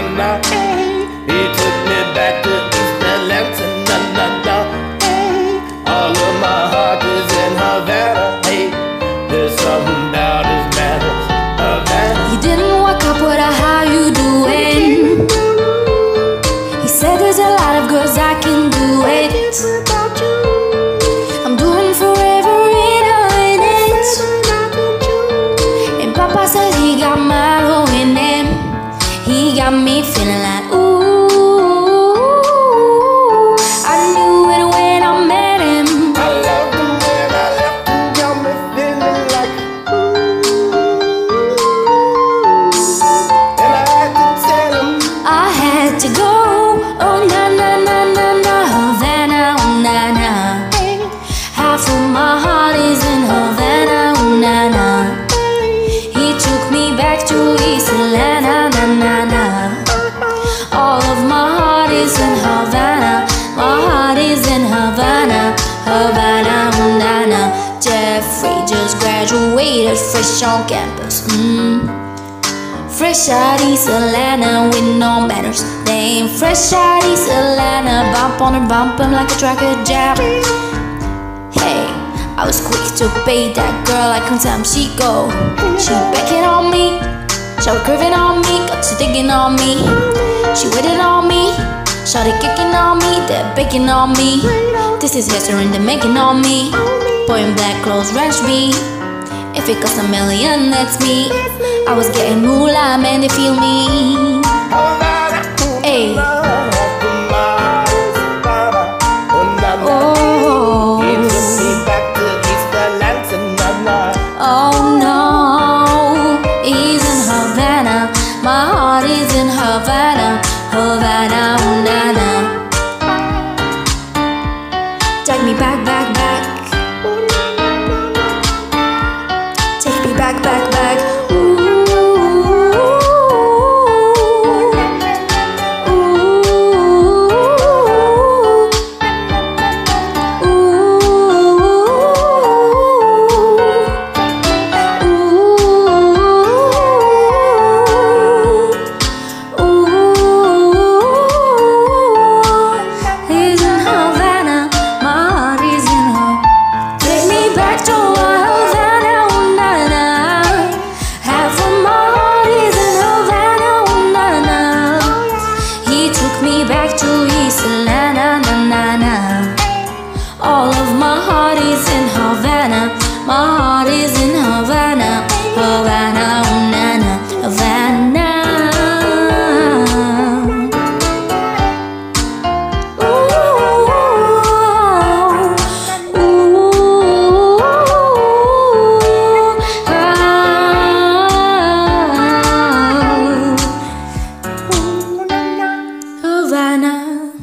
na. He took me back to East Atlanta, na na na. All of my heart is in Havana. Hey, there's something about his manners, Havana. He didn't walk up with a how you doing. He said there's a lot of girls I can do it. Got me feeling like ooh. I knew it when I met him. I loved him when I left him, got me feeling like ooh. And I had to tell him, I had to go. Oh na na na na na Havana, oh na na. Half of my heart is in Havana, oh na na. He took me back to East is in Havana, my heart is in Havana, Havana, oh na na. Jeffrey just graduated, fresh on campus. Mm. Fresh out East Atlanta with no manners. They ain't fresh out East Atlanta. Bump on her, bump him like a tracker jab. Hey, I was quick to bait that girl like time she go. She backing on me, she was curving on me, got to digging on me. She waited on started kicking on me, they're baking on me. This is history in the making on me. Boy in black clothes wrench me. If it costs a million, that's me. I was getting moolah, man, they feel me. Take me back, back, back.